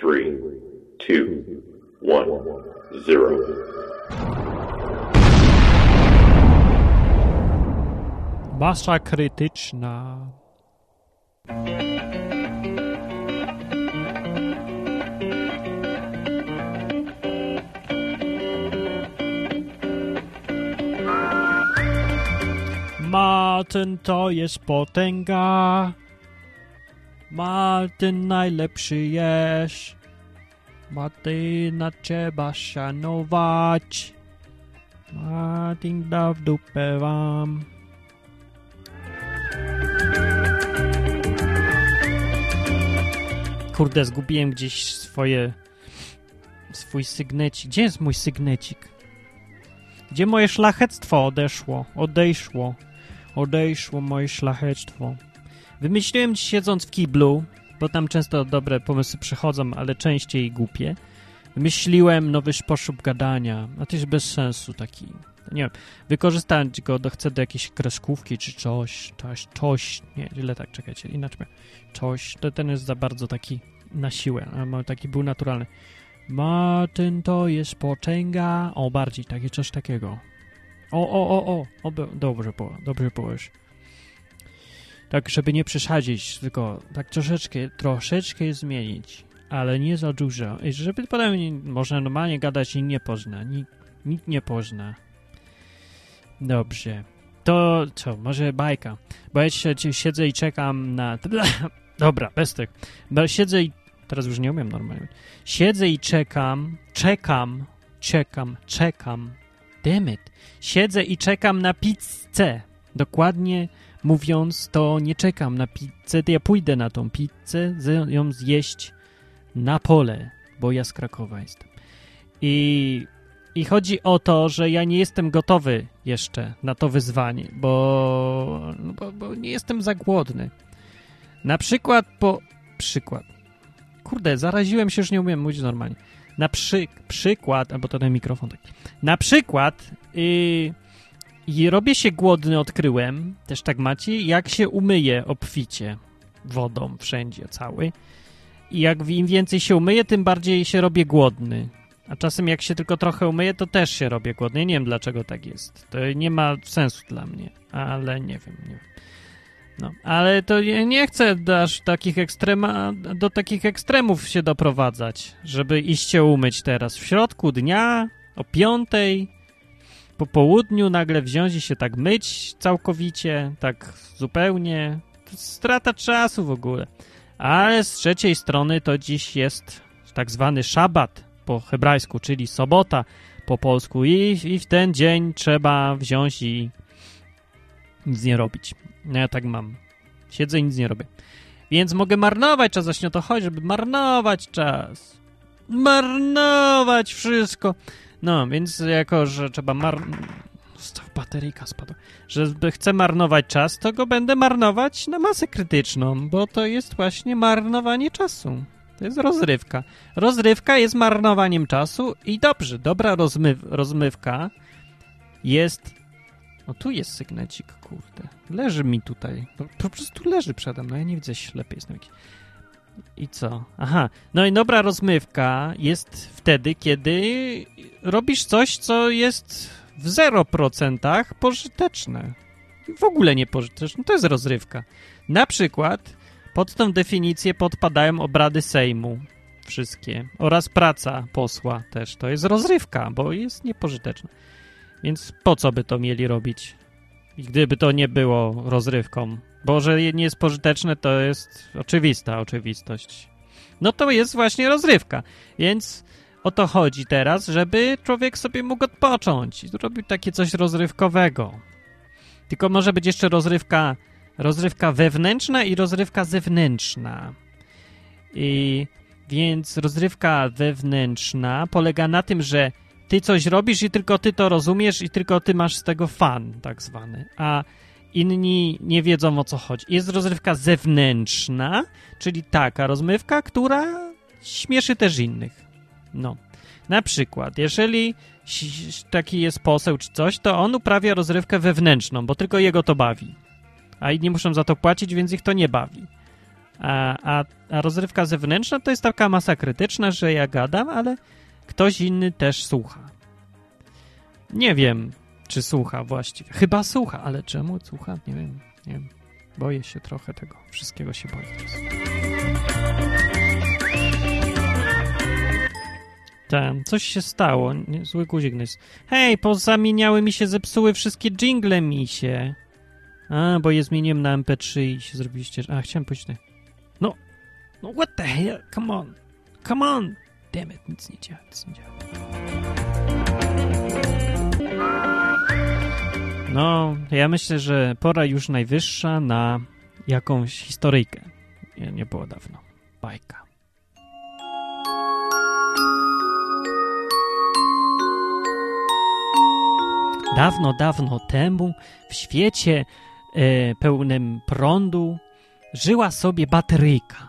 three, two, one, zero. Masa krytyczna. Martin to jest potęga. Martin najlepszy jest. Martyna trzeba szanować. Martin da w dupę wam. Kurde, zgubiłem gdzieś swoje... swój sygnecik. Gdzie jest mój sygnecik? Gdzie moje szlachectwo odeszło? Odejszło. Odejszło moje szlachectwo. Wymyśliłem dziś siedząc w kiblu, bo tam często dobre pomysły przychodzą, ale częściej głupie. Wymyśliłem nowy sposób gadania, a jest bez sensu taki. Nie wiem, wykorzystać go do, chcę do jakiejś kreskówki czy coś, coś, coś, nie, źle tak, czekajcie, inaczej, coś, to ten jest za bardzo taki na siłę, a taki był naturalny. Martin to jest potęga, o, bardziej, takie coś takiego. O, o, o, o, o dobrze było, dobrze było już. Tak, żeby nie przesadzić, tylko tak troszeczkę, troszeczkę zmienić, ale nie za dużo. I żeby potem można normalnie gadać i nie pozna, nikt, nikt nie pozna. Dobrze. To co, może bajka. Bo ja siedzę i czekam na... Dobra, bez tych. Bo siedzę i... Teraz już nie umiem normalnie. Siedzę i czekam, czekam, czekam, czekam. Dammit. Siedzę i czekam na pizzę. Dokładnie mówiąc, to nie czekam na pizzę, to ja pójdę na tą pizzę, ją zjeść na pole, bo ja z Krakowa jestem. I i chodzi o to, że ja nie jestem gotowy jeszcze na to wyzwanie, bo, no bo, bo, nie jestem za głodny. Na przykład po... Przykład. Kurde, zaraziłem się, już nie umiem mówić normalnie. Na przy, przykład, albo to ten mikrofon taki. Na przykład yy, i robię się głodny, odkryłem, też tak macie, jak się umyję obficie wodą wszędzie cały. I jak im więcej się umyję, tym bardziej się robię głodny. A czasem jak się tylko trochę umyję, to też się robię głodny. Nie wiem, dlaczego tak jest. To nie ma sensu dla mnie, ale nie wiem, nie wiem. No, ale to nie chcę aż takich ekstrema, do takich ekstremów się doprowadzać, żeby iść się umyć teraz. W środku dnia, o piątej, po południu nagle wziąć i się tak myć całkowicie, tak zupełnie. Strata czasu w ogóle. Ale z trzeciej strony to dziś jest tak zwany szabat, po hebrajsku, czyli sobota po polsku i, i w ten dzień trzeba wziąć i nic nie robić. No ja tak mam. Siedzę i nic nie robię. Więc mogę marnować czas, właśnie o to chodzi, żeby marnować czas. Marnować wszystko. No, więc jako, że trzeba marnować... Bateryjka spadła. Że chcę marnować czas, to go będę marnować na masę krytyczną, bo to jest właśnie marnowanie czasu. To jest rozrywka. Rozrywka jest marnowaniem czasu i dobrze, dobra rozmyw rozmywka jest... O, tu jest sygnecik, kurde. Leży mi tutaj. Po prostu leży przede mną, ja nie widzę ślepy jestem jakiś. I co? Aha, no i dobra rozmywka jest wtedy, kiedy robisz coś, co jest w 0% pożyteczne. W ogóle nie pożyteczne. To jest rozrywka. Na przykład pod tą definicję podpadają obrady Sejmu. Wszystkie. Oraz praca posła też. To jest rozrywka, bo jest niepożyteczna. Więc po co by to mieli robić? I gdyby to nie było rozrywką. Bo że nie jest pożyteczne, to jest oczywista oczywistość. No to jest właśnie rozrywka. Więc o to chodzi teraz, żeby człowiek sobie mógł odpocząć. I zrobił takie coś rozrywkowego. Tylko może być jeszcze rozrywka rozrywka wewnętrzna i rozrywka zewnętrzna. I więc rozrywka wewnętrzna polega na tym, że ty coś robisz i tylko ty to rozumiesz i tylko ty masz z tego fan, tak zwany. A inni nie wiedzą o co chodzi. Jest rozrywka zewnętrzna, czyli taka rozmywka, która śmieszy też innych. No. Na przykład, jeżeli taki jest poseł czy coś, to on uprawia rozrywkę wewnętrzną, bo tylko jego to bawi a inni muszą za to płacić, więc ich to nie bawi. A, a, a rozrywka zewnętrzna to jest taka masa krytyczna, że ja gadam, ale ktoś inny też słucha. Nie wiem, czy słucha właściwie. Chyba słucha, ale czemu słucha? Nie wiem, nie wiem. Boję się trochę tego. Wszystkiego się boję Tam, coś się stało. Zły guzik jest. Hej, pozamieniały mi się, zepsuły wszystkie jingle mi się. A, bo je zmieniłem na MP3 i się zrobiliście... A, chciałem pójść tutaj. No, no what the hell? Come on. Come on. Damn it, nic nie działa, nic nie działa. No, ja myślę, że pora już najwyższa na jakąś historyjkę. Nie, nie było dawno. Bajka. Dawno, dawno temu w świecie e, pełnym prądu żyła sobie bateryjka.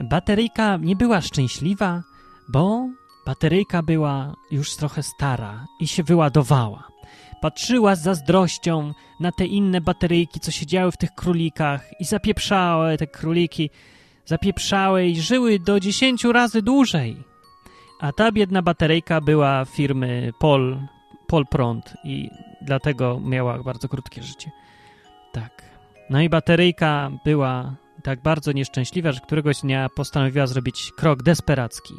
Bateryjka nie była szczęśliwa, bo bateryjka była już trochę stara i się wyładowała. Patrzyła z zazdrością na te inne bateryjki, co siedziały w tych królikach i zapieprzały te króliki, zapieprzały i żyły do dziesięciu razy dłużej. A ta biedna bateryjka była firmy Pol, Pol Prąd i dlatego miała bardzo krótkie życie. Tak. No i bateryjka była tak bardzo nieszczęśliwa, że któregoś dnia postanowiła zrobić krok desperacki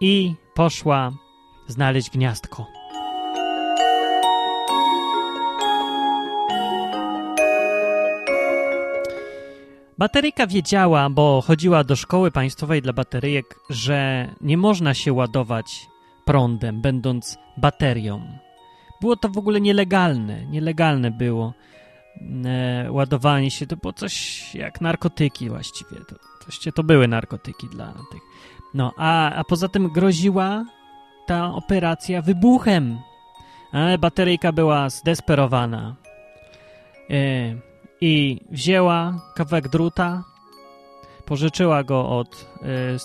i poszła znaleźć gniazdko. Bateryjka wiedziała, bo chodziła do szkoły państwowej dla bateryjek, że nie można się ładować prądem, będąc baterią. Było to w ogóle nielegalne. Nielegalne było e, ładowanie się. To było coś jak narkotyki właściwie. To, to były narkotyki dla tych. No, a, a poza tym groziła ta operacja wybuchem. Ale bateryjka była zdesperowana. E, i wzięła kawałek druta, pożyczyła go od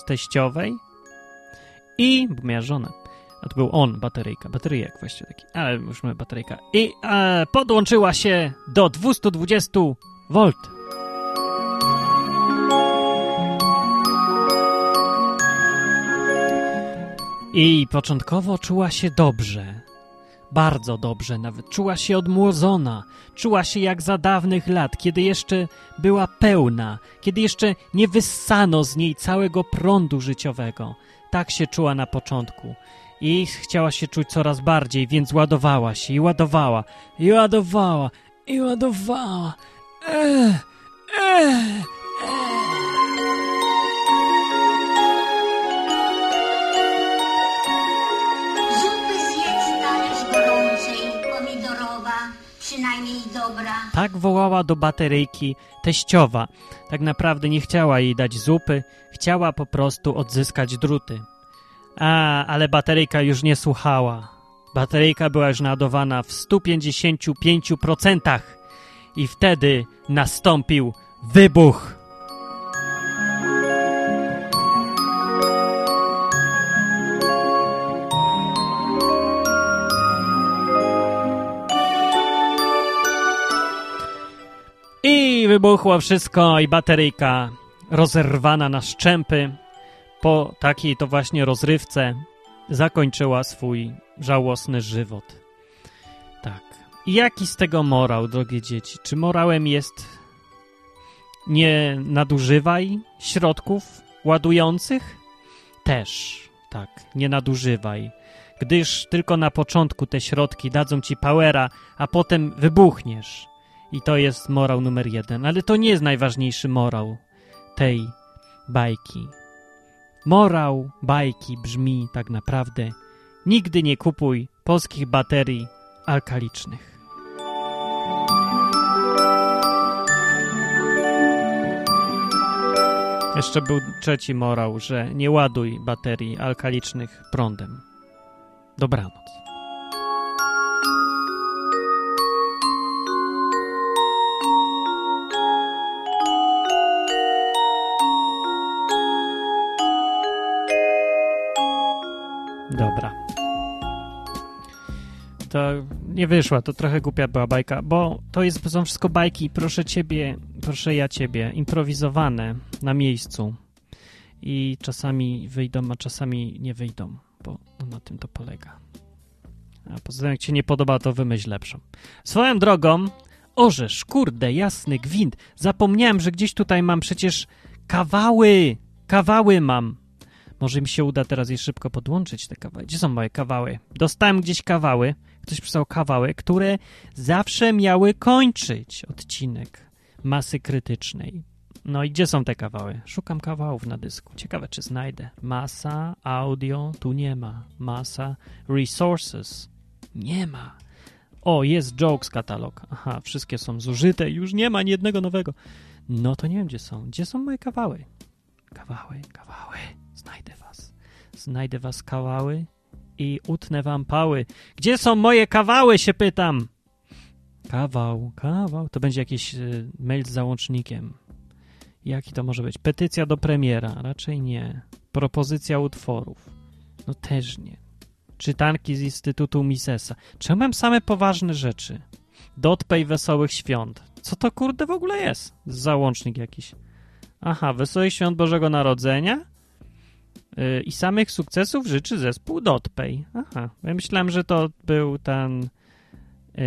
y, teściowej i, bo miała żonę, a to był on, bateryjka, bateryjek właściwie taki, ale już mamy bateryjka, i e, podłączyła się do 220 V. I początkowo czuła się dobrze, bardzo dobrze, nawet czuła się odmłozona, czuła się jak za dawnych lat, kiedy jeszcze była pełna, kiedy jeszcze nie wyssano z niej całego prądu życiowego. Tak się czuła na początku. I chciała się czuć coraz bardziej, więc ładowała się i ładowała, i ładowała, i ładowała. Eee, eee, przynajmniej dobra. Tak wołała do bateryjki teściowa. Tak naprawdę nie chciała jej dać zupy, chciała po prostu odzyskać druty. A, ale bateryjka już nie słuchała. Bateryjka była już naładowana w 155%. I wtedy nastąpił wybuch. I wybuchło wszystko i bateryjka rozerwana na szczępy po takiej to właśnie rozrywce zakończyła swój żałosny żywot. Tak. I jaki z tego morał, drogie dzieci? Czy morałem jest nie nadużywaj środków ładujących? Też, tak, nie nadużywaj. Gdyż tylko na początku te środki dadzą ci powera, a potem wybuchniesz. I to jest morał numer jeden. Ale to nie jest najważniejszy morał tej bajki. Morał bajki brzmi tak naprawdę: nigdy nie kupuj polskich baterii alkalicznych. Jeszcze był trzeci morał, że nie ładuj baterii alkalicznych prądem. Dobranoc. Dobra. To nie wyszła, to trochę głupia była bajka, bo to jest, są wszystko bajki proszę ciebie, proszę ja ciebie, improwizowane na miejscu i czasami wyjdą, a czasami nie wyjdą, bo na tym to polega. A poza tym, jak ci nie podoba, to wymyśl lepszą. Swoją drogą, orzesz, kurde, jasny gwint. Zapomniałem, że gdzieś tutaj mam przecież kawały. Kawały mam. Może mi się uda teraz je szybko podłączyć, te kawały. Gdzie są moje kawały? Dostałem gdzieś kawały. Ktoś przysłał kawały, które zawsze miały kończyć odcinek masy krytycznej. No i gdzie są te kawały? Szukam kawałów na dysku. Ciekawe, czy znajdę. Masa, audio, tu nie ma. Masa, resources, nie ma. O, jest jokes katalog. Aha, wszystkie są zużyte, już nie ma ani jednego nowego. No to nie wiem, gdzie są. Gdzie są moje kawały? Kawały, kawały. Znajdę was. Znajdę was kawały i utnę wam pały. Gdzie są moje kawały, się pytam. Kawał, kawał. To będzie jakiś y, mail z załącznikiem. Jaki to może być? Petycja do premiera? Raczej nie. Propozycja utworów? No też nie. Czytanki z Instytutu Misesa. Czemu mam same poważne rzeczy? Dotpej Wesołych Świąt. Co to kurde w ogóle jest? Załącznik jakiś. Aha, Wesołych Świąt Bożego Narodzenia i samych sukcesów życzy zespół Dotpej. Aha, ja myślałem, że to był ten yy,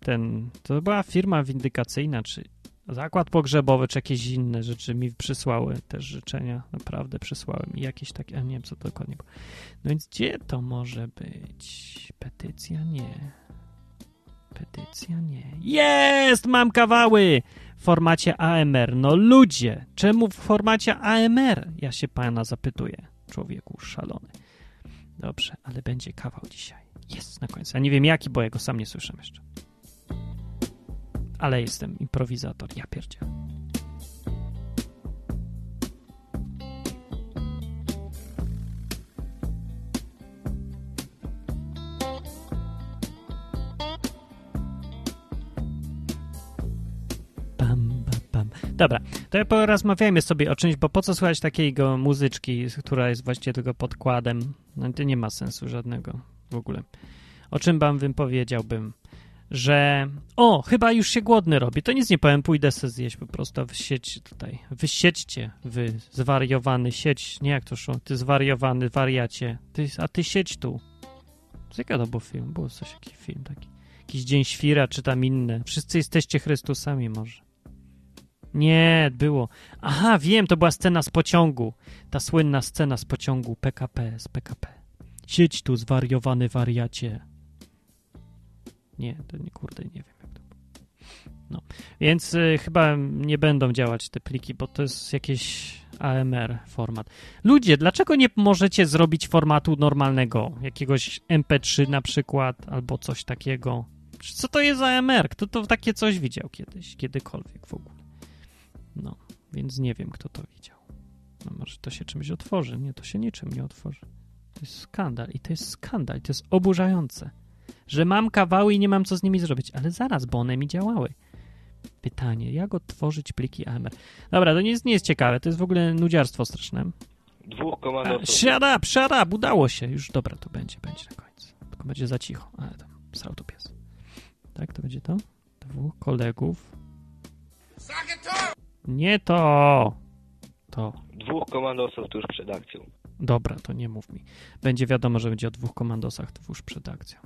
ten, to była firma windykacyjna, czy zakład pogrzebowy, czy jakieś inne rzeczy mi przysłały też życzenia. Naprawdę przysłałem i jakieś takie, a nie wiem co to dokładnie było. No więc gdzie to może być? Petycja? Nie. Petycja? Nie. Jest! Mam kawały! W formacie AMR. No ludzie, czemu w formacie AMR? Ja się pana zapytuję. Człowieku szalony. Dobrze, ale będzie kawał dzisiaj. Jest na końcu. Ja nie wiem jaki, bo ja go sam nie słyszę jeszcze. Ale jestem improwizator. Ja pierdzielę. Dobra, to porozmawiajmy sobie o czymś, bo po co słuchać takiego muzyczki, która jest właściwie tylko podkładem? No, to nie ma sensu żadnego w ogóle. O czym wam wypowiedziałbym? Że o, chyba już się głodny robi. To nic nie powiem, pójdę sobie zjeść po prostu w sieć tutaj. Wysiedźcie, wy zwariowany sieć. Nie jak to szło, ty zwariowany wariacie. Ty, a ty sieć tu. Co to był film? Było coś, jakiś film taki. Jakiś Dzień Świra, czy tam inne. Wszyscy jesteście Chrystusami może. Nie, było. Aha, wiem, to była scena z pociągu. Ta słynna scena z pociągu PKP, z PKP. Siedź tu, zwariowany wariacie. Nie, to nie, kurde, nie wiem jak to. No, więc y, chyba nie będą działać te pliki, bo to jest jakiś AMR format. Ludzie, dlaczego nie możecie zrobić formatu normalnego? Jakiegoś MP3 na przykład, albo coś takiego. Co to jest AMR? Kto to takie coś widział kiedyś, kiedykolwiek w ogóle? No, więc nie wiem, kto to widział. No może to się czymś otworzy. Nie, to się niczym nie otworzy. To jest skandal i to jest skandal, to jest oburzające, że mam kawały i nie mam co z nimi zrobić, ale zaraz, bo one mi działały. Pytanie, jak odtworzyć pliki AMR? Dobra, to nie jest, nie jest ciekawe, to jest w ogóle nudziarstwo straszne. Dwóch komandosów. Shut up, shut up, udało się. Już dobra, to będzie, będzie na końcu. Tylko będzie za cicho, ale tam srał to pies. Tak, to będzie to? Dwóch kolegów. Nie to! To. Dwóch komandosów tuż przed akcją. Dobra, to nie mów mi. Będzie wiadomo, że będzie o dwóch komandosach tuż przed akcją.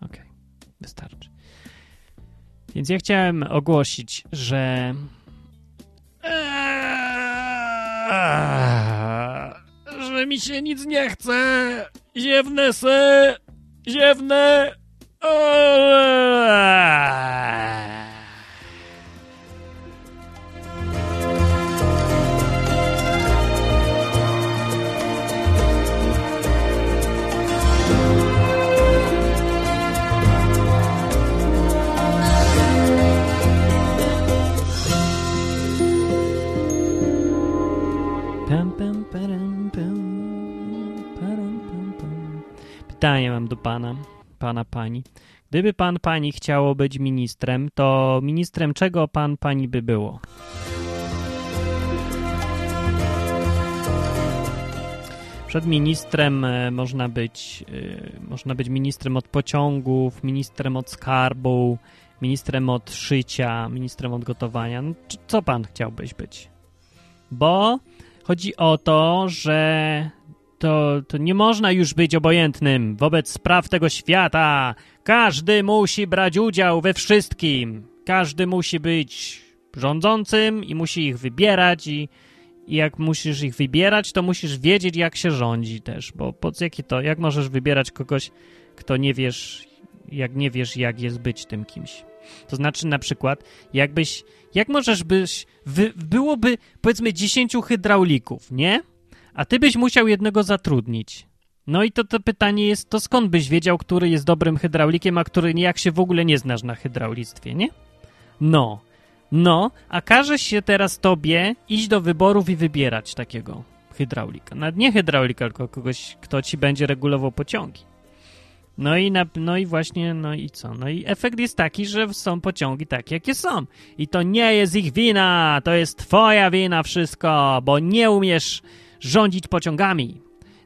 Okej, wystarczy. Więc ja chciałem ogłosić, że. Eee, że mi się nic nie chce. Ziewnę se. Ziewnę. Eee. Pytanie mam do pana, pana, pani. Gdyby pan, pani chciało być ministrem, to ministrem czego pan, pani by było? Przed ministrem e, można być, e, można być ministrem od pociągów, ministrem od skarbu, ministrem od szycia, ministrem od gotowania. No, co pan chciałbyś być? Bo chodzi o to, że to, to nie można już być obojętnym wobec spraw tego świata. Każdy musi brać udział we wszystkim. Każdy musi być rządzącym i musi ich wybierać i, i jak musisz ich wybierać, to musisz wiedzieć, jak się rządzi też, bo po co jakie to, jak możesz wybierać kogoś, kto nie wiesz, jak nie wiesz, jak jest być tym kimś. To znaczy na przykład, jakbyś, jak możesz byś, wy, byłoby powiedzmy 10 hydraulików, nie? A ty byś musiał jednego zatrudnić. No i to, to pytanie jest, to skąd byś wiedział, który jest dobrym hydraulikiem, a który jak się w ogóle nie znasz na hydraulictwie, nie? No, no, a każe się teraz tobie iść do wyborów i wybierać takiego hydraulika. Nawet nie hydraulika, tylko kogoś, kto ci będzie regulował pociągi. No i, na, no i właśnie, no i co? No i efekt jest taki, że są pociągi takie, jakie są. I to nie jest ich wina, to jest twoja wina wszystko, bo nie umiesz rządzić pociągami.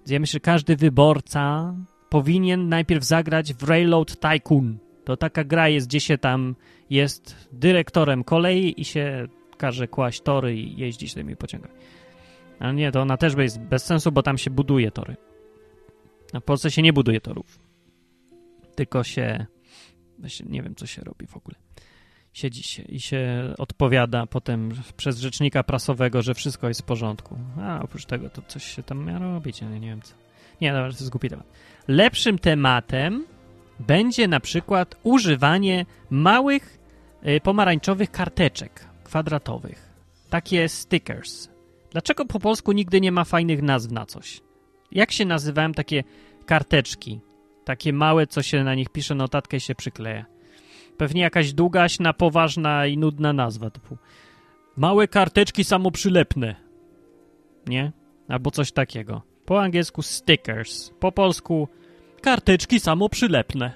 Ja myślę, że każdy wyborca powinien najpierw zagrać w Railroad Tycoon. To taka gra jest, gdzie się tam jest dyrektorem kolei i się każe kłaść tory i jeździć tymi pociągami. Ale nie, to ona też jest bez sensu, bo tam się buduje tory. A w Polsce się nie buduje torów. Tylko się... właśnie Nie wiem, co się robi w ogóle. Siedzi się i się odpowiada potem przez rzecznika prasowego, że wszystko jest w porządku. A oprócz tego to coś się tam miało robić, ale nie wiem co. Nie, dobra, to jest głupi temat. Lepszym tematem będzie na przykład używanie małych y, pomarańczowych karteczek kwadratowych. Takie stickers. Dlaczego po polsku nigdy nie ma fajnych nazw na coś? Jak się nazywają takie karteczki? Takie małe, co się na nich pisze notatkę się przykleja. Pewnie jakaś długaśna, poważna i nudna nazwa typu małe karteczki samoprzylepne. Nie? Albo coś takiego. Po angielsku stickers. Po polsku karteczki samoprzylepne.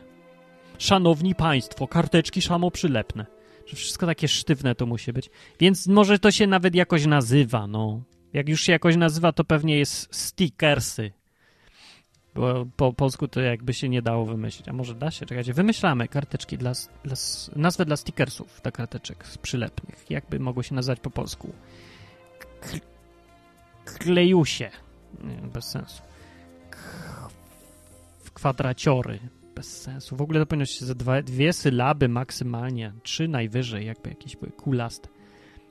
Szanowni Państwo, karteczki samoprzylepne. Że wszystko takie sztywne to musi być. Więc może to się nawet jakoś nazywa, no. Jak już się jakoś nazywa, to pewnie jest stickersy. Bo po polsku to jakby się nie dało wymyślić. A może da się? Czekajcie, wymyślamy karteczki dla, dla nazwę dla stickersów, dla karteczek przylepnych. Jakby mogło się nazwać po polsku? Klejusie. Bez sensu. Kwadraciory. Bez sensu. W ogóle to powinno się za dwa, dwie sylaby maksymalnie. Trzy najwyżej, jakby jakieś były kulaste.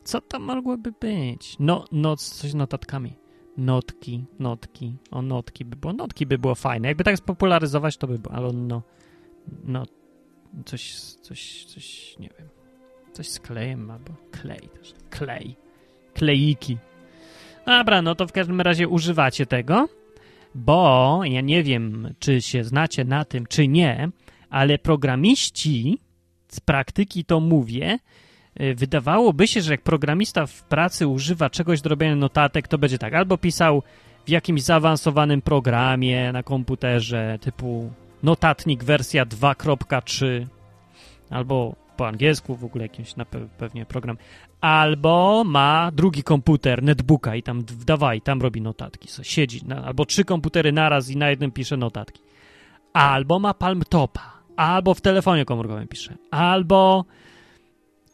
Co to mogłoby być? No, no coś z notatkami. Notki, notki. O, notki by było. Notki by było fajne. Jakby tak spopularyzować, to by było. Ale no, no, coś, coś, coś, nie wiem. Coś z klejem albo klej też. Klej. Kleiki. Dobra, no to w każdym razie używacie tego, bo ja nie wiem, czy się znacie na tym, czy nie, ale programiści z praktyki to mówię, wydawałoby się, że jak programista w pracy używa czegoś do robienia notatek, to będzie tak, albo pisał w jakimś zaawansowanym programie na komputerze, typu notatnik wersja 2.3, albo po angielsku w ogóle jakimś na pe pewnie program, albo ma drugi komputer, netbooka i tam dawaj, tam robi notatki, so, siedzi, na, albo trzy komputery naraz i na jednym pisze notatki, albo ma palmtopa, albo w telefonie komórkowym pisze, albo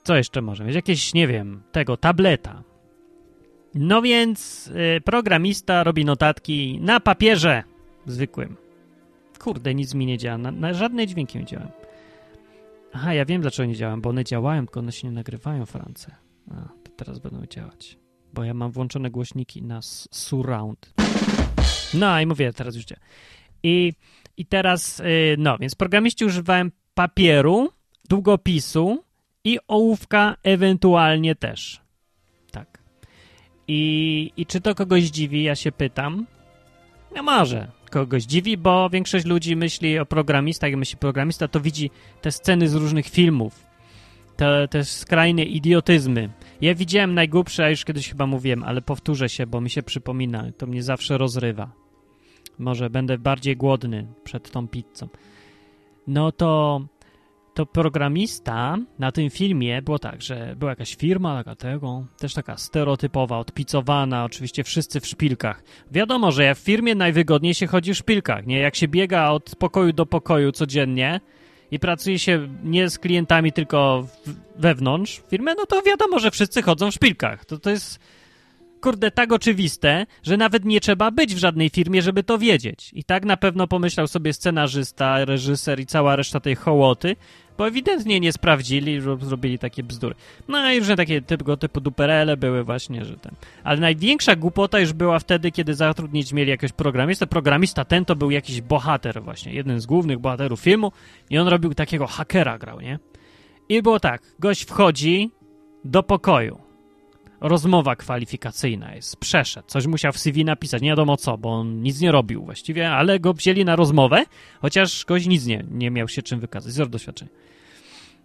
co jeszcze może mieć? Jakieś, nie wiem, tego, tableta. No więc y, programista robi notatki na papierze zwykłym. Kurde, nic mi nie działa. Na, na żadne dźwięki nie działają. Aha, ja wiem dlaczego nie działają, bo one działają, tylko one się nie nagrywają w rance. A, to teraz będą działać. Bo ja mam włączone głośniki na surround. No i mówię, teraz już działa. I, i teraz, y, no, więc programiści używałem papieru, długopisu, i ołówka ewentualnie też. Tak. I, I czy to kogoś dziwi, ja się pytam. No może kogoś dziwi, bo większość ludzi myśli o programistach, jak myśli programista, to widzi te sceny z różnych filmów. Te, te skrajne idiotyzmy. Ja widziałem najgłupsze, a już kiedyś chyba mówiłem, ale powtórzę się, bo mi się przypomina. To mnie zawsze rozrywa. Może będę bardziej głodny przed tą pizzą. No to to programista na tym filmie było tak, że była jakaś firma taka tego, też taka stereotypowa, odpicowana, oczywiście wszyscy w szpilkach. Wiadomo, że w firmie najwygodniej się chodzi w szpilkach, nie? Jak się biega od pokoju do pokoju codziennie i pracuje się nie z klientami, tylko wewnątrz firmy, no to wiadomo, że wszyscy chodzą w szpilkach. To, to jest kurde, tak oczywiste, że nawet nie trzeba być w żadnej firmie, żeby to wiedzieć. I tak na pewno pomyślał sobie scenarzysta, reżyser i cała reszta tej hołoty, bo ewidentnie nie sprawdzili, zrobili takie bzdury. No i różne takie tego typu duperele były właśnie, że ten. Ale największa głupota już była wtedy, kiedy zatrudnić mieli jakiegoś programistę. Programista ten to był jakiś bohater właśnie, jeden z głównych bohaterów filmu i on robił takiego hakera grał, nie? I było tak, gość wchodzi do pokoju rozmowa kwalifikacyjna jest, przeszedł, coś musiał w CV napisać, nie wiadomo co, bo on nic nie robił właściwie, ale go wzięli na rozmowę, chociaż gość nic nie, nie miał się czym wykazać, zero doświadczenia.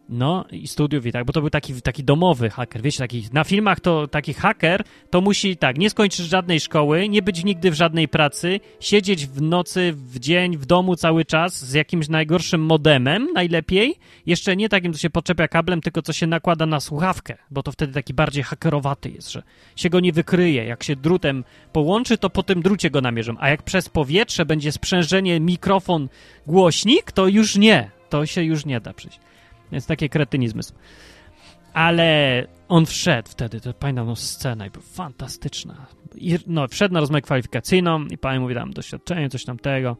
No i studiów i tak, bo to był taki, taki domowy haker, wiecie, taki, na filmach to taki haker to musi tak, nie skończyć żadnej szkoły, nie być nigdy w żadnej pracy, siedzieć w nocy, w dzień, w domu cały czas z jakimś najgorszym modemem najlepiej, jeszcze nie takim, co się podczepia kablem, tylko co się nakłada na słuchawkę, bo to wtedy taki bardziej hakerowaty jest, że się go nie wykryje, jak się drutem połączy, to po tym drucie go namierzą, a jak przez powietrze będzie sprzężenie mikrofon, głośnik, to już nie, to się już nie da przyjść. Więc takie kretynizmy są. Ale on wszedł wtedy, to pamiętam no, scenę i była fantastyczna. I, no, wszedł na rozmowę kwalifikacyjną i pani mówi tam doświadczenie, coś tam tego.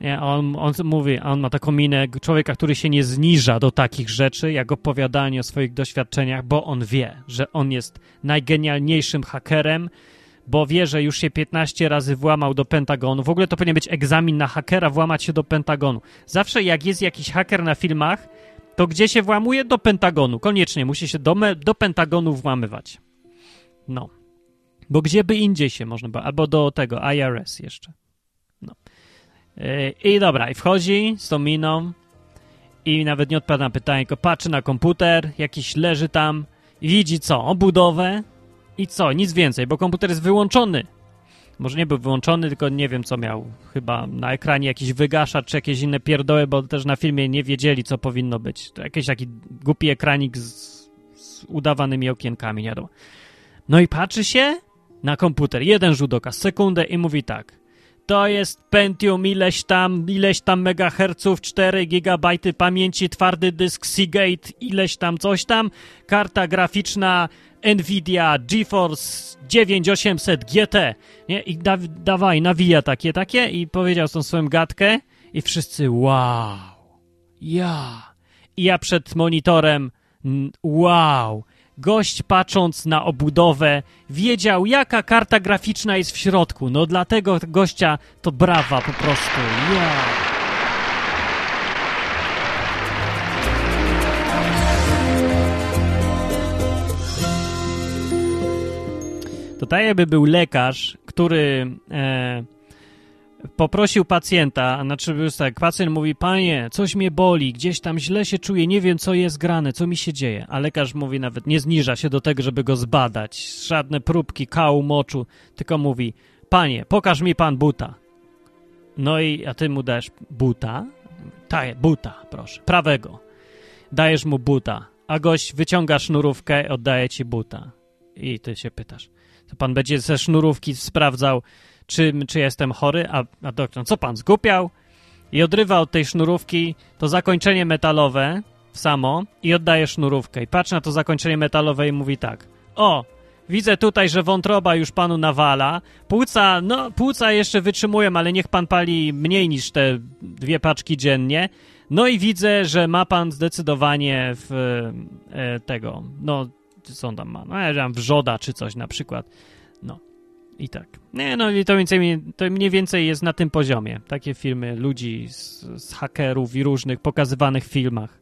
Nie, on, on mówi, on ma taką minę człowieka, który się nie zniża do takich rzeczy, jak opowiadanie o swoich doświadczeniach, bo on wie, że on jest najgenialniejszym hakerem, bo wie, że już się 15 razy włamał do Pentagonu. W ogóle to powinien być egzamin na hakera, włamać się do Pentagonu. Zawsze jak jest jakiś haker na filmach, to gdzie się włamuje? Do Pentagonu. Koniecznie musi się do, do Pentagonu włamywać. No. Bo gdzie by indziej się można było, albo do tego IRS jeszcze. No. Yy, I dobra, i wchodzi z tą miną i nawet nie odpowiada na pytanie, tylko patrzy na komputer, jakiś leży tam widzi co? Obudowę i co? Nic więcej, bo komputer jest wyłączony. Może nie był wyłączony, tylko nie wiem, co miał. Chyba na ekranie jakiś wygaszacz czy jakieś inne pierdoły, bo też na filmie nie wiedzieli, co powinno być. To jakiś taki głupi ekranik z, z udawanymi okienkami, nie wiadomo. No i patrzy się na komputer, jeden rzut oka, sekundę i mówi tak. To jest Pentium, ileś tam, ileś tam megaherców, 4 gigabajty pamięci, twardy dysk Seagate, ileś tam coś tam, karta graficzna Nvidia GeForce 9800 GT, nie? I da, dawaj, nawija takie, takie i powiedział tą swoją gadkę i wszyscy wow, ja. I ja przed monitorem wow. Gość patrząc na obudowę wiedział, jaka karta graficzna jest w środku. No dlatego gościa to brawa po prostu. Ja. To tak jakby był lekarz, który e, poprosił pacjenta, znaczy tak, pacjent mówi, panie, coś mnie boli, gdzieś tam źle się czuję, nie wiem, co jest grane, co mi się dzieje. A lekarz mówi nawet, nie zniża się do tego, żeby go zbadać, żadne próbki kału, moczu, tylko mówi, panie, pokaż mi pan buta. No i, a ty mu dajesz buta? Tak, buta, proszę, prawego. Dajesz mu buta, a gość wyciąga sznurówkę, oddaje ci buta. I ty się pytasz, to pan będzie ze sznurówki sprawdzał, czy, czy jestem chory, a, a doktor, co pan, zgupiał? I odrywa od tej sznurówki to zakończenie metalowe samo i oddaje sznurówkę. I patrzy na to zakończenie metalowe i mówi tak. O, widzę tutaj, że wątroba już panu nawala. Płuca, no, płuca jeszcze wytrzymują, ale niech pan pali mniej niż te dwie paczki dziennie. No i widzę, że ma pan zdecydowanie w e, tego, no, co on tam ma, no ja wiem, wrzoda czy coś na przykład. No i tak. Nie, no i to, więcej, to mniej więcej jest na tym poziomie. Takie filmy ludzi z, z hakerów i różnych pokazywanych filmach.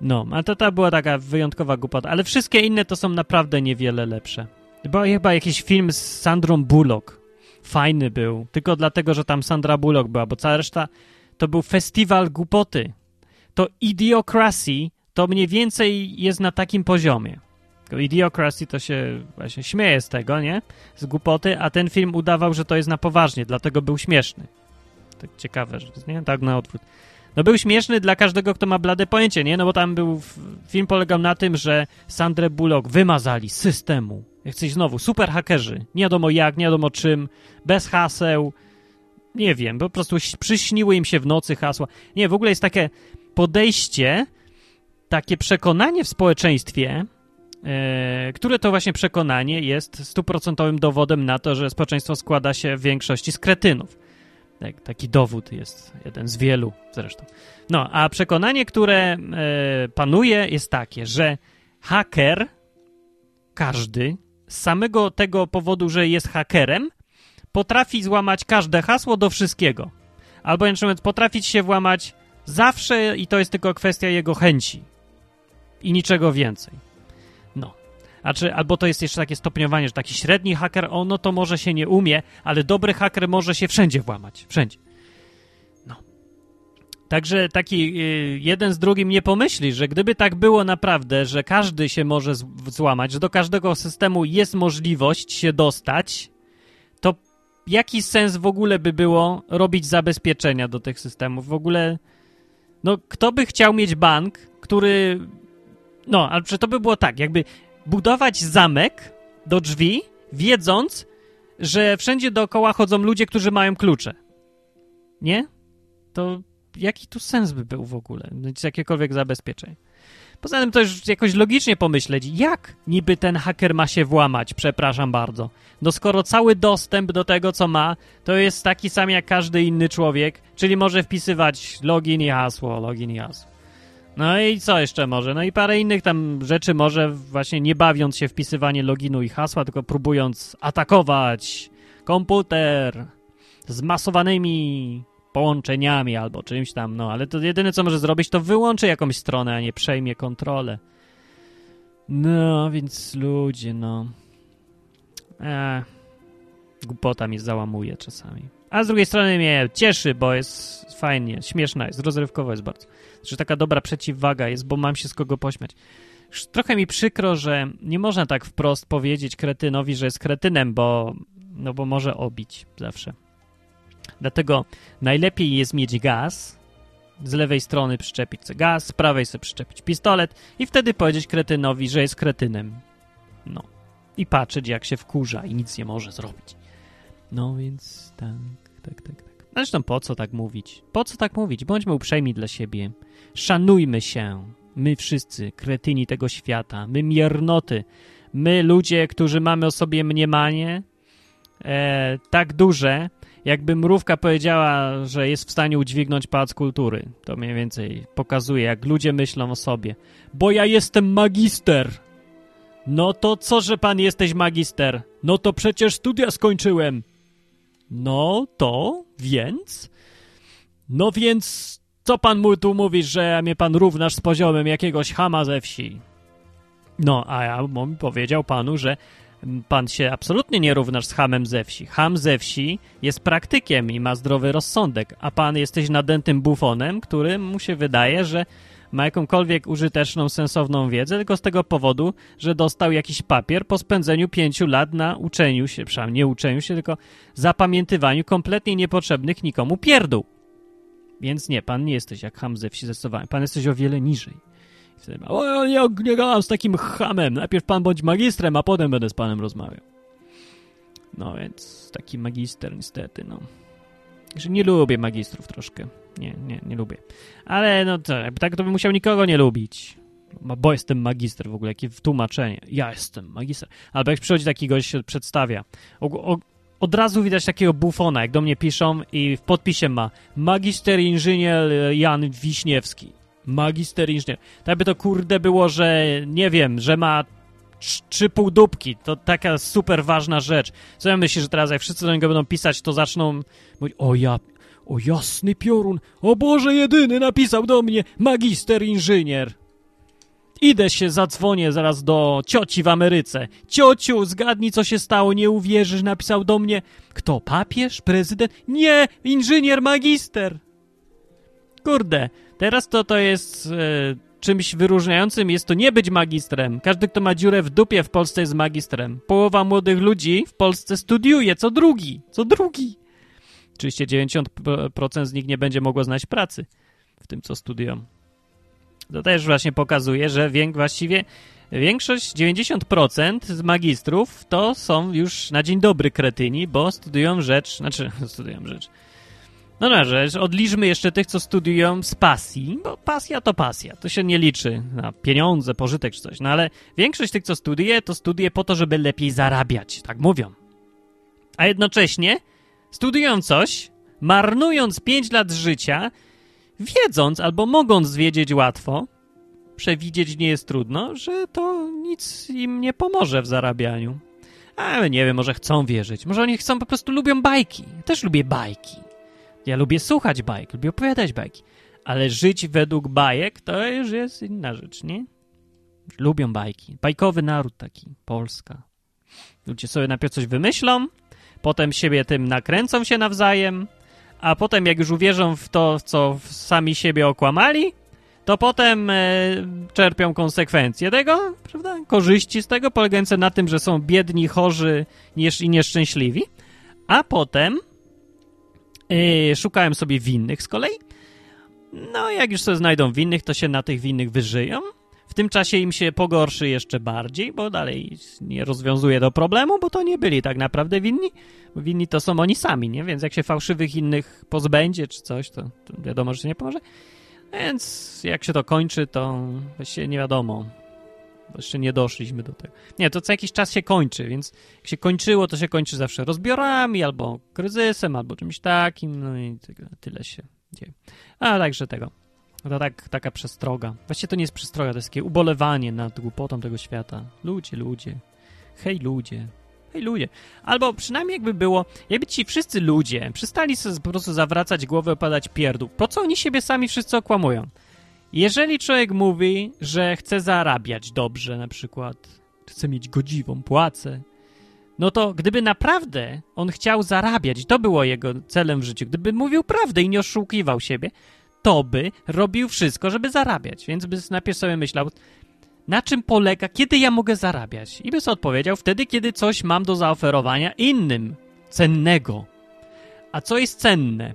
No, a to ta była taka wyjątkowa głupota. Ale wszystkie inne to są naprawdę niewiele lepsze. Bo chyba jakiś film z Sandrą Bullock. Fajny był. Tylko dlatego, że tam Sandra Bullock była, bo cała reszta to był festiwal głupoty. To Idiocracy to mniej więcej jest na takim poziomie. Idiocracy to się właśnie śmieje z tego, nie? Z głupoty, a ten film udawał, że to jest na poważnie, dlatego był śmieszny. Tak ciekawe, że nie? Tak na odwrót. No był śmieszny dla każdego, kto ma blade pojęcie, nie? No bo tam był, film polegał na tym, że Sandrę Bullock wymazali z systemu. Jak coś znowu, super hakerzy. Nie wiadomo jak, nie wiadomo czym, bez haseł, nie wiem, po prostu przyśniły im się w nocy hasła. Nie, w ogóle jest takie podejście, takie przekonanie w społeczeństwie, które to właśnie przekonanie jest stuprocentowym dowodem na to, że społeczeństwo składa się w większości z kretynów. Tak, taki dowód jest, jeden z wielu zresztą. No, a przekonanie, które e, panuje jest takie, że haker, każdy, z samego tego powodu, że jest hakerem, potrafi złamać każde hasło do wszystkiego. Albo inaczej mówiąc, potrafić się włamać zawsze i to jest tylko kwestia jego chęci. I niczego więcej. No. A czy, albo to jest jeszcze takie stopniowanie, że taki średni haker, ono to może się nie umie, ale dobry haker może się wszędzie włamać. Wszędzie. No. Także taki y, jeden z drugim nie pomyśli, że gdyby tak było naprawdę, że każdy się może złamać, że do każdego systemu jest możliwość się dostać, to jaki sens w ogóle by było robić zabezpieczenia do tych systemów? W ogóle, no, kto by chciał mieć bank, który. No, ale to by było tak, jakby budować zamek do drzwi, wiedząc, że wszędzie dookoła chodzą ludzie, którzy mają klucze. Nie? To jaki tu sens by był w ogóle? Mieć jakiekolwiek zabezpieczenie. Poza tym to już jakoś logicznie pomyśleć, jak niby ten haker ma się włamać, przepraszam bardzo. No skoro cały dostęp do tego, co ma, to jest taki sam jak każdy inny człowiek, czyli może wpisywać login i hasło, login i hasło. No i co jeszcze może? No i parę innych tam rzeczy może właśnie nie bawiąc się wpisywanie loginu i hasła, tylko próbując atakować komputer zmasowanymi połączeniami albo czymś tam, no ale to jedyne co może zrobić to wyłączy jakąś stronę, a nie przejmie kontrolę. No, więc ludzie, no. Eee, głupota mi załamuje czasami. A z drugiej strony mnie cieszy, bo jest fajnie, śmieszna jest, rozrywkowa jest bardzo. Że taka dobra przeciwwaga jest, bo mam się z kogo pośmiać. Trochę mi przykro, że nie można tak wprost powiedzieć kretynowi, że jest kretynem, bo, no bo może obić zawsze. Dlatego najlepiej jest mieć gaz, z lewej strony przyczepić sobie gaz, z prawej sobie przyczepić pistolet i wtedy powiedzieć kretynowi, że jest kretynem. No. I patrzeć, jak się wkurza i nic nie może zrobić. No więc tak, tak, tak, tak. Zresztą po co tak mówić? Po co tak mówić? Bądźmy uprzejmi dla siebie. Szanujmy się. My wszyscy, kretyni tego świata. My miernoty. My ludzie, którzy mamy o sobie mniemanie e, tak duże, jakby mrówka powiedziała, że jest w stanie udźwignąć pałac kultury. To mniej więcej pokazuje, jak ludzie myślą o sobie. Bo ja jestem magister. No to co, że pan jesteś magister? No to przecież studia skończyłem. No to więc? No więc co pan mu tu mówisz, że mnie pan równasz z poziomem jakiegoś chama ze wsi? No, a ja bym powiedział panu, że pan się absolutnie nie równasz z hamem ze wsi. Ham ze wsi jest praktykiem i ma zdrowy rozsądek, a pan jesteś nadętym bufonem, który mu się wydaje, że ma jakąkolwiek użyteczną, sensowną wiedzę, tylko z tego powodu, że dostał jakiś papier po spędzeniu pięciu lat na uczeniu się, przynajmniej nie uczeniu się, tylko zapamiętywaniu kompletnie niepotrzebnych nikomu pierdół. Więc nie, pan nie jesteś jak ham ze wsi zdecydowanie. Pan jesteś o wiele niżej. Wtedy o, ja nie gadam z takim hamem. Najpierw pan bądź magistrem, a potem będę z panem rozmawiał. No więc taki magister niestety, no. Że nie lubię magistrów troszkę. Nie, nie, nie lubię. Ale no to, tak to bym musiał nikogo nie lubić. Bo jestem magister w ogóle, jakie tłumaczenie. Ja jestem magister. Albo jak przychodzi taki gość, się przedstawia. O, o, od razu widać takiego bufona, jak do mnie piszą i w podpisie ma magister inżynier Jan Wiśniewski. Magister inżynier. Tak by to kurde było, że nie wiem, że ma trz- trzy półdubki. To taka super ważna rzecz. Co ja myślę, że teraz jak wszyscy do niego będą pisać, to zaczną mówić, o ja, o jasny piorun, o Boże jedyny napisał do mnie magister inżynier. Idę się, zadzwonię zaraz do cioci w Ameryce. Ciociu, zgadnij, co się stało, nie uwierzysz, napisał do mnie. Kto, papież, prezydent? Nie, inżynier, magister. Kurde, teraz to to jest e, czymś wyróżniającym, jest to nie być magistrem. Każdy, kto ma dziurę w dupie w Polsce jest magistrem. Połowa młodych ludzi w Polsce studiuje, co drugi, co drugi. Oczywiście 90% z nich nie będzie mogło znaleźć pracy w tym, co studiują. To też właśnie pokazuje, że właściwie większość, 90% z magistrów to są już na dzień dobry kretyni, bo studiują rzecz, znaczy studiują rzecz, No dobrze, odliczmy jeszcze tych, co studiują z pasji, bo pasja to pasja, to się nie liczy na pieniądze, pożytek czy coś. No ale większość tych, co studiuje, to studiuje po to, żeby lepiej zarabiać, tak mówią. A jednocześnie studiują coś, marnując 5 lat życia, wiedząc albo mogąc wiedzieć łatwo, przewidzieć nie jest trudno, że to nic im nie pomoże w zarabianiu. Ale nie wiem, może chcą wierzyć. Może oni chcą, po prostu lubią bajki. Też lubię bajki. Ja lubię słuchać bajek, lubię opowiadać bajki. Ale żyć według bajek to już jest inna rzecz, nie? Lubią bajki. Bajkowy naród taki, Polska. Ludzie sobie najpierw coś wymyślą, potem siebie tym nakręcą się nawzajem, a potem jak już uwierzą w to, co sami siebie okłamali, to potem e, czerpią konsekwencje tego, prawda? Korzyści z tego, polegające na tym, że są biedni, chorzy i nieszczęśliwi, a potem e, szukają sobie winnych z kolei. No, jak już sobie znajdą winnych, to się na tych winnych wyżyją. W tym czasie im się pogorszy jeszcze bardziej, bo dalej nie rozwiązuje do problemu, bo to nie byli tak naprawdę winni. Bo winni to są oni sami, nie? Więc jak się fałszywych innych pozbędzie czy coś, to, to wiadomo, że się nie pomoże. Więc jak się to kończy, to właściwie nie wiadomo. Jeszcze nie doszliśmy do tego. Nie, to co jakiś czas się kończy, więc jak się kończyło, to się kończy zawsze rozbiorami, albo kryzysem, albo czymś takim, no i tyle się dzieje. A także tego. To tak, taka przestroga. Właściwie to nie jest przestroga, to jest takie ubolewanie nad głupotą tego świata. Ludzie, ludzie. Hej, ludzie. Hej ludzie. Albo przynajmniej jakby było, jakby ci wszyscy ludzie przestali sobie po prostu zawracać głowę, opadać pierdół. Po co oni siebie sami wszyscy okłamują? Jeżeli człowiek mówi, że chce zarabiać dobrze na przykład, chce mieć godziwą płacę, no to gdyby naprawdę on chciał zarabiać, to było jego celem w życiu, gdyby mówił prawdę i nie oszukiwał siebie, to by robił wszystko, żeby zarabiać. Więc by najpierw sobie myślał, na czym polega, kiedy ja mogę zarabiać? I by sobie odpowiedział, wtedy, kiedy coś mam do zaoferowania innym, cennego. A co jest cenne?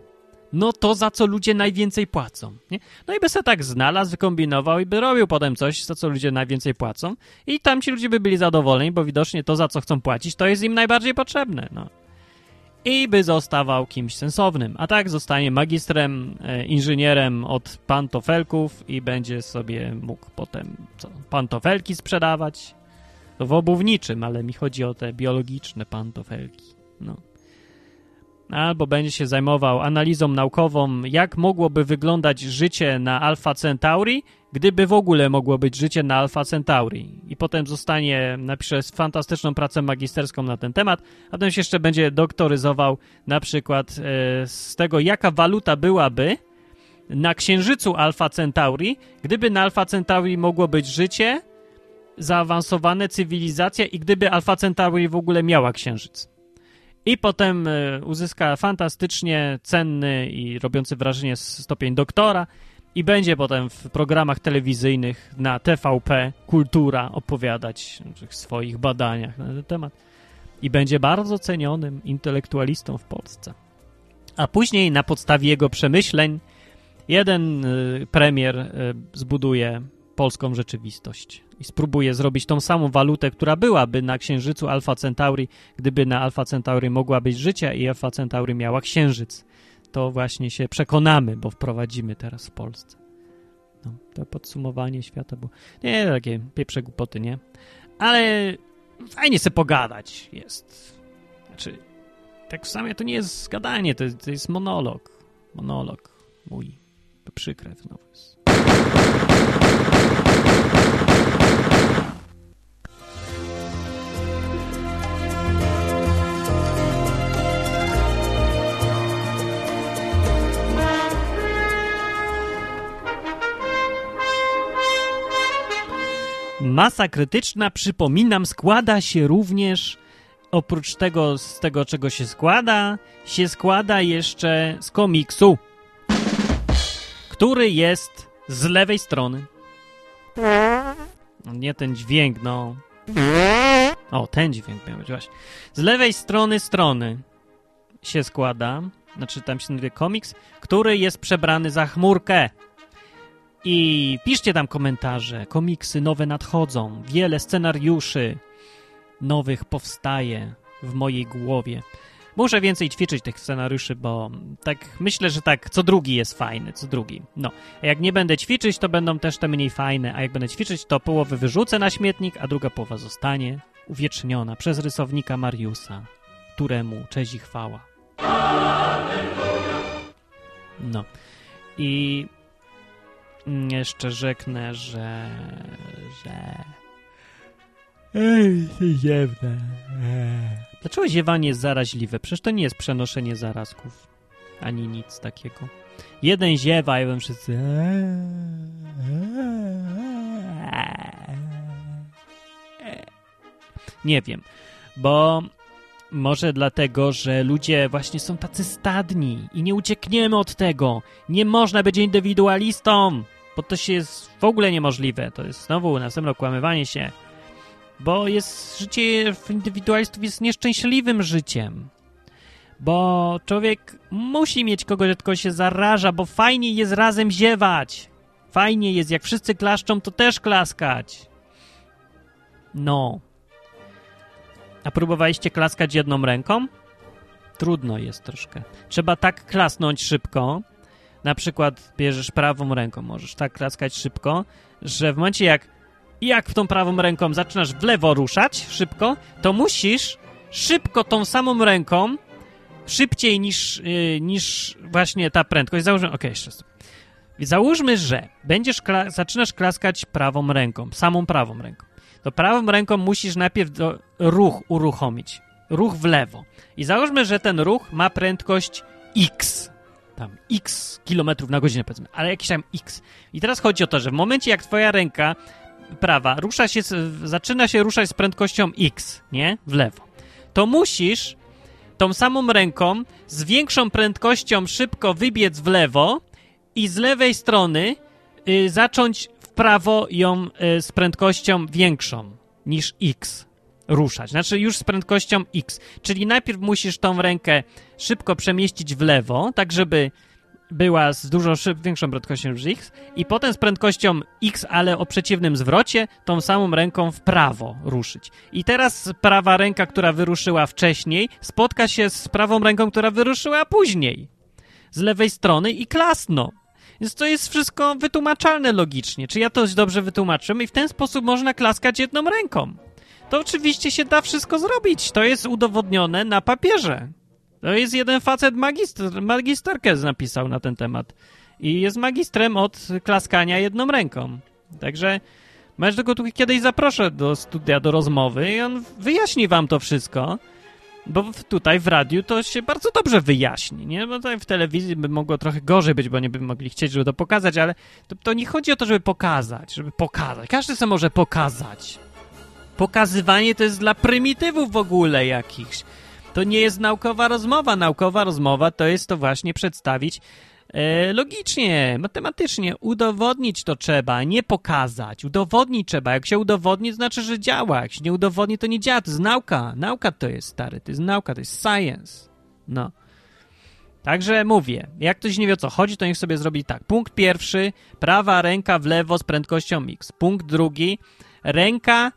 No to, za co ludzie najwięcej płacą. Nie? No i by sobie tak znalazł, wykombinował i by robił potem coś, za co ludzie najwięcej płacą. I tam ci ludzie by byli zadowoleni, bo widocznie to, za co chcą płacić, to jest im najbardziej potrzebne. No i by zostawał kimś sensownym. A tak zostanie magistrem, e, inżynierem od pantofelków i będzie sobie mógł potem co, pantofelki sprzedawać. To w obuwniczym, ale mi chodzi o te biologiczne pantofelki. No. Albo będzie się zajmował analizą naukową, jak mogłoby wyglądać życie na Alpha Centauri, gdyby w ogóle mogło być życie na Alpha Centauri. I potem zostanie, napisze fantastyczną pracę magisterską na ten temat, a potem się jeszcze będzie doktoryzował na przykład e, z tego, jaka waluta byłaby na Księżycu Alpha Centauri, gdyby na Alpha Centauri mogło być życie, zaawansowane, cywilizacja i gdyby Alpha Centauri w ogóle miała Księżyc. I potem e, uzyska fantastycznie cenny i robiący wrażenie stopień doktora i będzie potem w programach telewizyjnych na TVP Kultura opowiadać o swoich badaniach na ten temat. I będzie bardzo cenionym intelektualistą w Polsce. A później na podstawie jego przemyśleń jeden y, premier y, zbuduje polską rzeczywistość i spróbuje zrobić tą samą walutę, która byłaby na Księżycu Alfa Centauri, gdyby na Alfa Centauri mogła być życie i Alfa Centauri miała Księżyc to właśnie się przekonamy, bo wprowadzimy teraz w Polsce. No, to podsumowanie świata było... Nie, takie pieprze głupoty, nie? Ale fajnie sobie pogadać jest. Znaczy, tak sumie to nie jest gadanie, to, to jest monolog. Monolog mój. Przykre znowu jest. Masa krytyczna, przypominam, składa się również, oprócz tego, z tego czego się składa, się składa jeszcze z komiksu, który jest z lewej strony. No, nie ten dźwięk, no. O, ten dźwięk miał być właśnie. Z lewej strony strony się składa, znaczy tam się nazywa komiks, który jest przebrany za chmurkę. I piszcie tam komentarze. Komiksy nowe nadchodzą. Wiele scenariuszy nowych powstaje w mojej głowie. Muszę więcej ćwiczyć tych scenariuszy, bo tak myślę, że tak co drugi jest fajny, co drugi. No, a jak nie będę ćwiczyć, to będą też te mniej fajne, a jak będę ćwiczyć, to połowę wyrzucę na śmietnik, a druga połowa zostanie uwieczniona przez rysownika Mariusa, któremu cześć i chwała. No. I jeszcze rzeknę, że... że... Ej, ziewne. Dlaczego ziewanie jest zaraźliwe? Przecież to nie jest przenoszenie zarazków. Ani nic takiego. Jeden ziewa i bym wszyscy... Nie wiem, bo może dlatego, że ludzie właśnie są tacy stadni i nie uciekniemy od tego. Nie można być indywidualistą, bo to się jest w ogóle niemożliwe. To jest znowu następne okłamywanie się. Bo jest życie indywidualistów jest nieszczęśliwym życiem. Bo człowiek musi mieć kogoś, kto się zaraża, bo fajnie jest razem ziewać. Fajnie jest, jak wszyscy klaszczą, to też klaskać. No. A próbowaliście klaskać jedną ręką? Trudno jest troszkę. Trzeba tak klasnąć szybko. Na przykład bierzesz prawą ręką, możesz tak klaskać szybko, że w momencie jak, jak w tą prawą ręką zaczynasz w lewo ruszać szybko, to musisz szybko tą samą ręką, szybciej niż, yy, niż właśnie ta prędkość. Załóżmy, okej, okay, jeszcze. Załóżmy, że będziesz kla zaczynasz klaskać prawą ręką, samą prawą ręką to prawą ręką musisz najpierw do, ruch uruchomić. Ruch w lewo. I załóżmy, że ten ruch ma prędkość x. Tam x kilometrów na godzinę, powiedzmy, ale jakiś tam x. I teraz chodzi o to, że w momencie, jak twoja ręka prawa rusza się, zaczyna się ruszać z prędkością x, nie? W lewo. To musisz tą samą ręką z większą prędkością szybko wybiec w lewo i z lewej strony y, zacząć prawo ją y, z prędkością większą niż x ruszać. Znaczy już z prędkością x. Czyli najpierw musisz tą rękę szybko przemieścić w lewo, tak żeby była z dużo szyb, większą prędkością niż x i potem z prędkością x, ale o przeciwnym zwrocie, tą samą ręką w prawo ruszyć. I teraz prawa ręka, która wyruszyła wcześniej, spotka się z prawą ręką, która wyruszyła później. Z lewej strony i klasno. Więc to jest wszystko wytłumaczalne logicznie. Czy ja to dobrze wytłumaczyłem? I w ten sposób można klaskać jedną ręką. To oczywiście się da wszystko zrobić. To jest udowodnione na papierze. To jest jeden facet magistr, magisterkę napisał na ten temat. I jest magistrem od klaskania jedną ręką. Także może go tu kiedyś zaproszę do studia, do rozmowy i on wyjaśni wam to wszystko. Bo tutaj w radiu to się bardzo dobrze wyjaśni, nie? Bo tutaj w telewizji by mogło trochę gorzej być, bo nie by mogli chcieć, żeby to pokazać, ale to, to nie chodzi o to, żeby pokazać, żeby pokazać. Każdy sobie może pokazać. Pokazywanie to jest dla prymitywów w ogóle jakichś. To nie jest naukowa rozmowa. Naukowa rozmowa to jest to właśnie przedstawić E, logicznie, matematycznie udowodnić to trzeba, nie pokazać. Udowodnić trzeba. Jak się udowodni, to znaczy, że działa. Jak się nie udowodni, to nie działa. To jest nauka. Nauka to jest, stary. To jest nauka, to jest science. No. Także mówię, jak ktoś nie wie o co chodzi, to niech sobie zrobi tak. Punkt pierwszy, prawa ręka w lewo z prędkością x. Punkt drugi, ręka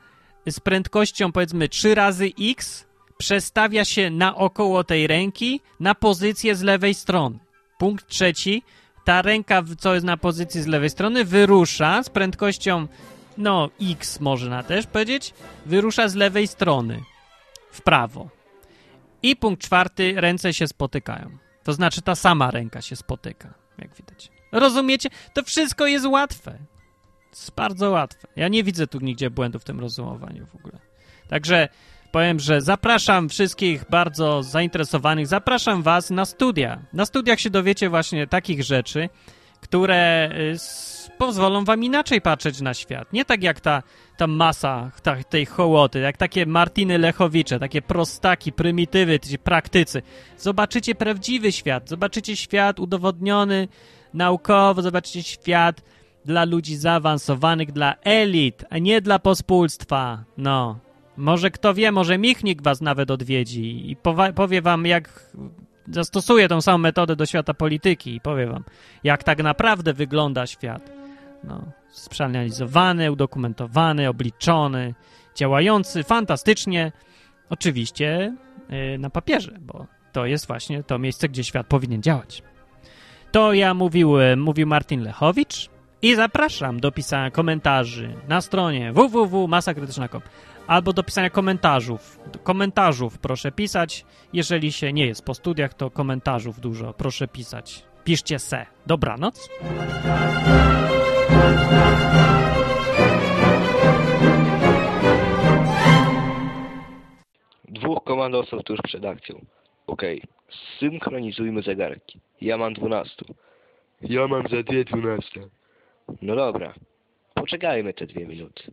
z prędkością powiedzmy 3 razy x przestawia się naokoło tej ręki na pozycję z lewej strony. Punkt trzeci. Ta ręka, co jest na pozycji z lewej strony, wyrusza z prędkością, no, x można też powiedzieć, wyrusza z lewej strony w prawo. I punkt czwarty, ręce się spotykają. To znaczy ta sama ręka się spotyka, jak widać. Rozumiecie? To wszystko jest łatwe. Jest bardzo łatwe. Ja nie widzę tu nigdzie błędu w tym rozumowaniu w ogóle. Także powiem, że zapraszam wszystkich bardzo zainteresowanych, zapraszam was na studia. Na studiach się dowiecie właśnie takich rzeczy, które y, pozwolą wam inaczej patrzeć na świat. Nie tak jak ta, ta masa ta, tej hołoty, jak takie Martiny Lechowicze, takie prostaki, prymitywy, ci praktycy. Zobaczycie prawdziwy świat, zobaczycie świat udowodniony naukowo, zobaczycie świat dla ludzi zaawansowanych, dla elit, a nie dla pospólstwa. No, może kto wie, może Michnik was nawet odwiedzi i powie wam, jak zastosuje tą samą metodę do świata polityki i powie wam, jak tak naprawdę wygląda świat. No, przeanalizowany, udokumentowany, obliczony, działający fantastycznie, oczywiście yy, na papierze, bo to jest właśnie to miejsce, gdzie świat powinien działać. To ja mówił, mówił Martin Lechowicz i zapraszam do pisania komentarzy na stronie www.masakrytyczna.com albo do pisania komentarzów. Komentarzów proszę pisać. Jeżeli się nie jest po studiach, to komentarzów dużo proszę pisać. Piszcie se. Dobranoc. Dwóch komandosów tuż przed akcją. Okej, synchronizujmy zegarki. Ja mam dwunastu. Ja mam za dwie dwunaste. No dobra, poczekajmy te dwie minuty.